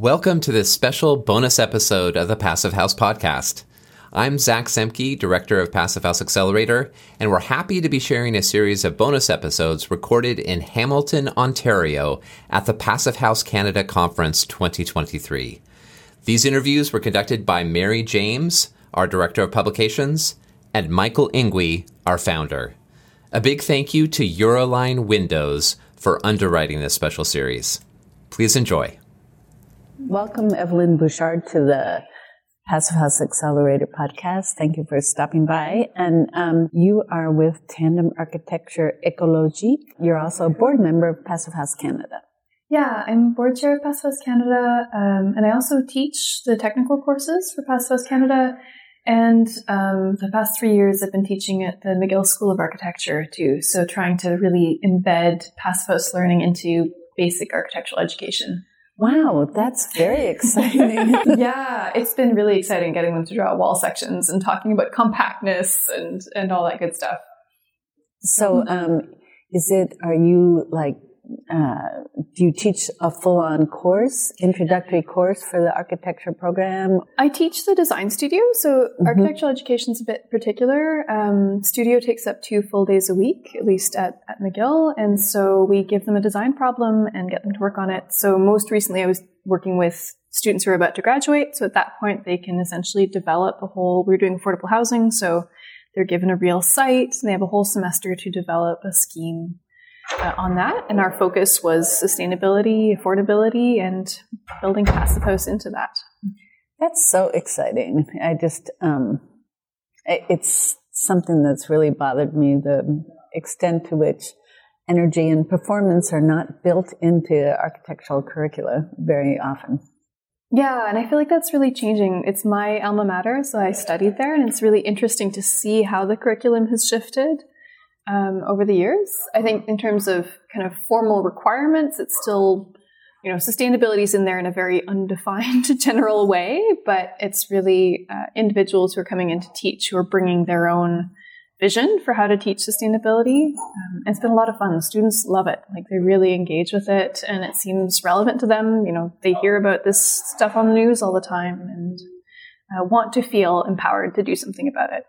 Welcome to this special bonus episode of the Passive House Podcast. I'm Zach Semke, Director of Passive House Accelerator, and we're happy to be sharing a series of bonus episodes recorded in Hamilton, Ontario at the Passive House Canada Conference 2023. These interviews were conducted by Mary James, our Director of Publications, and Michael Ingui, our founder. A big thank you to Euroline Windows for underwriting this special series. Please enjoy. Welcome, Evelyne Bouchard, to the Passive House Accelerator podcast. Thank you for stopping by. And um, you are with Tandem Architecture Écologique. You're also a board member of Passive House Canada. Yeah, I'm board chair of Passive House Canada, um, and I also teach the technical courses for Passive House Canada. And um, the past three years, I've been teaching at the McGill School of Architecture too. So trying to really embed Passive House learning into basic architectural education. Wow, that's very exciting. yeah, it's been really exciting getting them to draw wall sections and talking about compactness and and all that good stuff. So, um, is it? Are you like uh, do you teach a full-on course, introductory course for the architecture program? I teach the design studio, so mm-hmm. architectural education is a bit particular. Um, studio takes up two full days a week, at least at, at McGill, and so we give them a design problem and get them to work on it. So most recently, I was working with students who are about to graduate. So at that point, they can essentially develop a whole. We're doing affordable housing, so they're given a real site, and they have a whole semester to develop a scheme uh, on that, and our focus was sustainability, affordability, and building passive house into that. That's so exciting. I just, um, it's something that's really bothered me the extent to which energy and performance are not built into architectural curricula very often. Yeah, and I feel like that's really changing. It's my alma mater, so I studied there, and it's really interesting to see how the curriculum has shifted um, over the years. I think in terms of kind of formal requirements, it's still, you know, sustainability is in there in a very undefined general way, but it's really uh, individuals who are coming in to teach who are bringing their own vision for how to teach sustainability. Um, it's been a lot of fun. Students love it. Like they really engage with it and it seems relevant to them. You know, they hear about this stuff on the news all the time and uh, want to feel empowered to do something about it.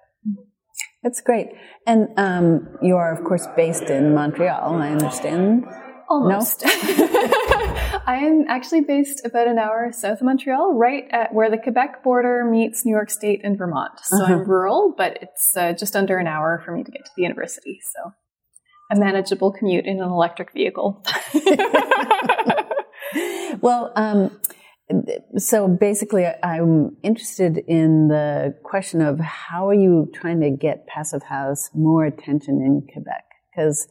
That's great. And um, you are, of course, based in Montreal, I understand. Almost. No? I am actually based about an hour south of Montreal, right at where the Quebec border meets New York State and Vermont. So uh-huh. I'm rural, but it's uh, just under an hour for me to get to the university. So a manageable commute in an electric vehicle. well, um, so basically, I'm interested in the question of how are you trying to get Passive House more attention in Quebec? Because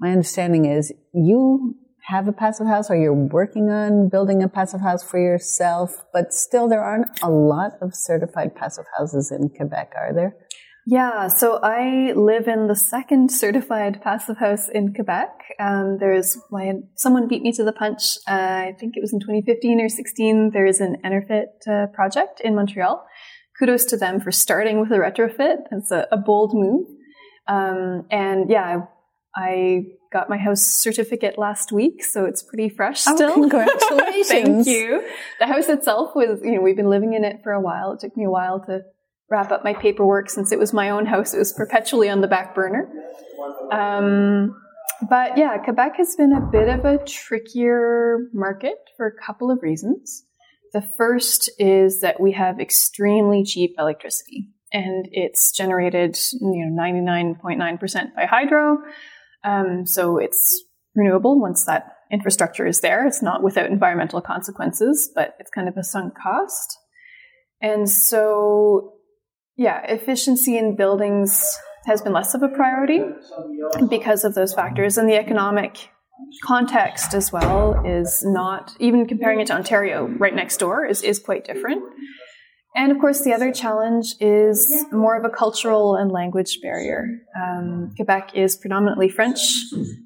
my understanding is you have a passive house or you're working on building a passive house for yourself, but still there aren't a lot of certified passive houses in Quebec, are there? Yeah, so I live in the second certified passive house in Quebec. Um, there's my, someone beat me to the punch. Uh, I think it was in 2015 or 16. There is an Enerfit uh, project in Montreal. Kudos to them for starting with a retrofit. It's a, a bold move. Um, and yeah, I got my house certificate last week, so it's pretty fresh oh, still. Congratulations. Thank you. The house itself was, you know, we've been living in it for a while. It took me a while to wrap up my paperwork since it was my own house. It was perpetually on the back burner. Um, but yeah, Quebec has been a bit of a trickier market for a couple of reasons. The first is that we have extremely cheap electricity and it's generated, you know, 99.9% by hydro. Um, so it's renewable once that infrastructure is there. It's not without environmental consequences, but it's kind of a sunk cost. And so yeah, efficiency in buildings has been less of a priority because of those factors. And the economic context as well is not, even comparing it to Ontario right next door, is, is quite different. And of course, the other challenge is more of a cultural and language barrier. Um, Quebec is predominantly French,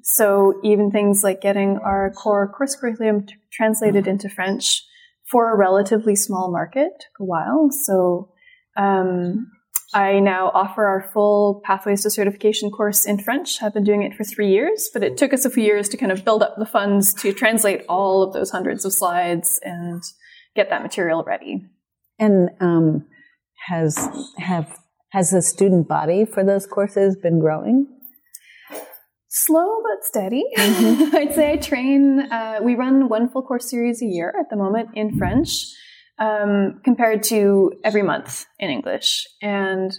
so even things like getting our core course curriculum t- translated into French for a relatively small market took a while. So um, I now offer our full Pathways to Certification course in French. I've been doing it for three years, but it took us a few years to kind of build up the funds to translate all of those hundreds of slides and get that material ready. And um, has have has the student body for those courses been growing? Slow but steady. Mm-hmm. I'd say I train. Uh, we run one full course series a year at the moment in French um, compared to every month in English. And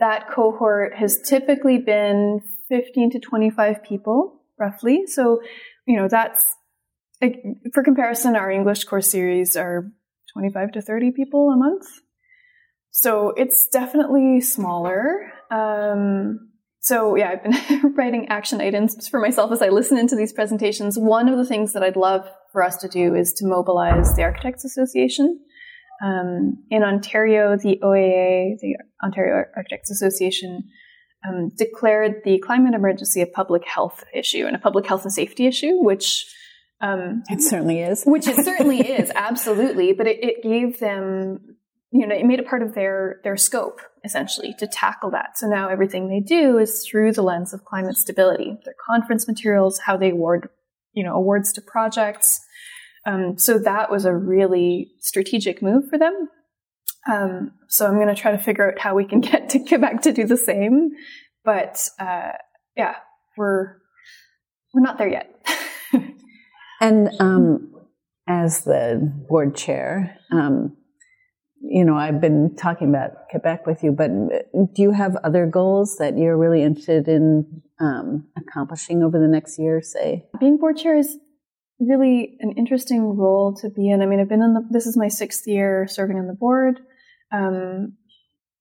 that cohort has typically been 15 to 25 people, roughly. So, you know, that's, for comparison, our English course series are 25 to 30 people a month. So it's definitely smaller. Um, so yeah, I've been writing action items for myself as I listen into these presentations. One of the things that I'd love for us to do is to mobilize the Architects Association. Um, in Ontario, the OAA, the Ontario Architects Association, um, declared the climate emergency a public health issue and a public health and safety issue, which um, it certainly is. which it certainly is, absolutely. But it, it gave them, you know, it made it part of their their scope essentially to tackle that. So now everything they do is through the lens of climate stability. Their conference materials, how they award, you know, awards to projects um, so that was a really strategic move for them. Um, so I'm going to try to figure out how we can get to Quebec to do the same. But uh, yeah, we're we're not there yet. and um, as the board chair, um, you know, I've been talking about Quebec with you, but do you have other goals that you're really interested in um, accomplishing over the next year, say? Being board chair is really an interesting role to be in. I mean, I've been in the, this is my sixth year serving on the board. Um,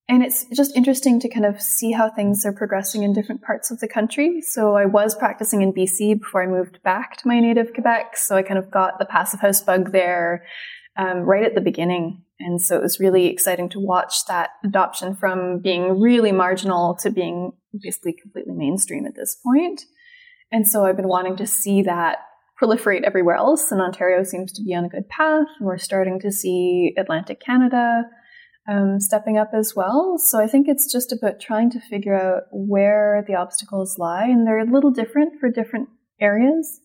and it's just interesting to kind of see how things are progressing in different parts of the country. So I was practicing in BC before I moved back to my native Quebec. So I kind of got the passive house bug there um, right at the beginning. And so it was really exciting to watch that adoption from being really marginal to being basically completely mainstream at this point. And so I've been wanting to see that proliferate everywhere else, and Ontario seems to be on a good path. And we're starting to see Atlantic Canada um, stepping up as well. So I think it's just about trying to figure out where the obstacles lie, and they're a little different for different areas.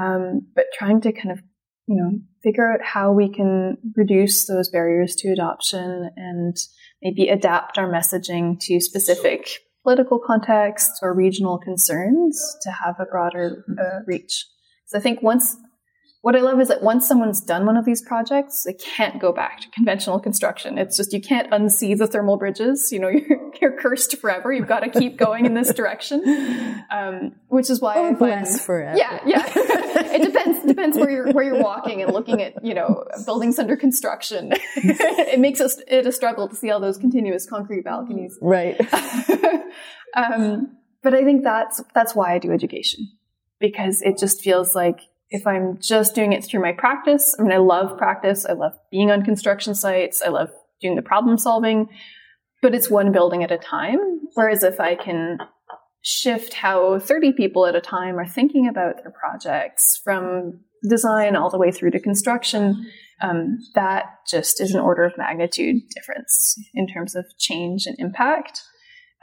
Um, but trying to kind of, you know, figure out how we can reduce those barriers to adoption and maybe adapt our messaging to specific political contexts or regional concerns to have a broader uh, reach. So I think once, what I love is that once someone's done one of these projects, they can't go back to conventional construction. It's just, you can't unsee the thermal bridges. You know, you're, you're cursed forever. You've got to keep going in this direction. Um, which is why oh, find, forever. Yeah, yeah. it depends, depends where you're, where you're walking and looking at, you know, buildings under construction. it makes us, it a struggle to see all those continuous concrete balconies. Right. um, but I think that's, that's why I do education because it just feels like if I'm just doing it through my practice, I mean, I love practice. I love being on construction sites. I love doing the problem solving, but it's one building at a time. Whereas if I can shift how 30 people at a time are thinking about their projects from design all the way through to construction, um, that just is an order of magnitude difference in terms of change and impact.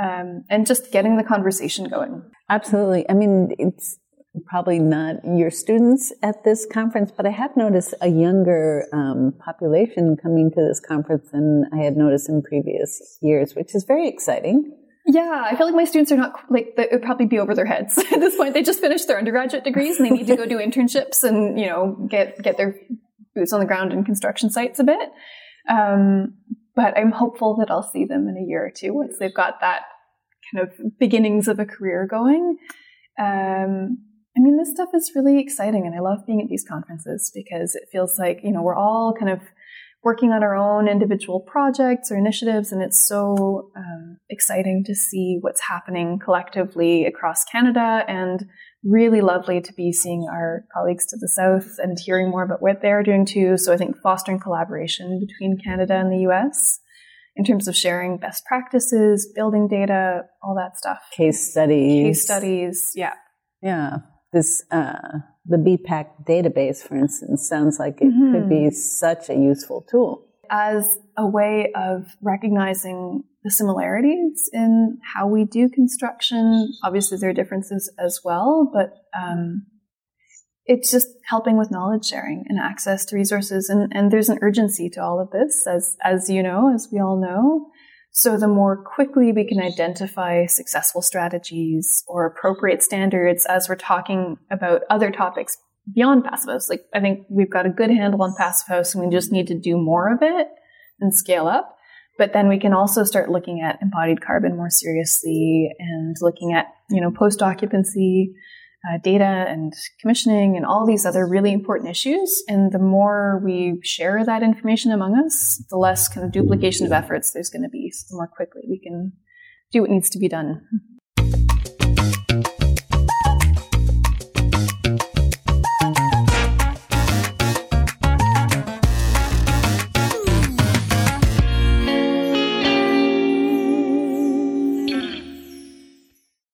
Um, and just getting the conversation going. Absolutely. I mean, it's probably not your students at this conference, but I have noticed a younger um, population coming to this conference than I had noticed in previous years, which is very exciting. Yeah, I feel like my students are not like it would probably be over their heads at this point. They just finished their undergraduate degrees and they need to go do internships and you know get get their boots on the ground in construction sites a bit. Um, but I'm hopeful that I'll see them in a year or two once they've got that kind of beginnings of a career going. Um, I mean, this stuff is really exciting, and I love being at these conferences because it feels like, you know, we're all kind of working on our own individual projects or initiatives, and it's so um, exciting to see what's happening collectively across Canada and really lovely to be seeing our colleagues to the south and hearing more about what they're doing too. So I think fostering collaboration between Canada and the US in terms of sharing best practices, building data, all that stuff. Case studies. Case studies, yeah. Yeah this uh, the BPAC database, for instance, sounds like it mm-hmm. could be such a useful tool. as a way of recognizing the similarities in how we do construction. Obviously, there are differences as well, but um, it's just helping with knowledge sharing and access to resources. And, and there's an urgency to all of this, as as you know, as we all know. So the more quickly we can identify successful strategies or appropriate standards as we're talking about other topics beyond passive house. Like I think we've got a good handle on passive house and we just need to do more of it and scale up. But then we can also start looking at embodied carbon more seriously and looking at, you know, post occupancy uh, data and commissioning and all these other really important issues. And the more we share that information among us, the less kind of duplication of efforts there's going to be. So the more quickly we can do what needs to be done.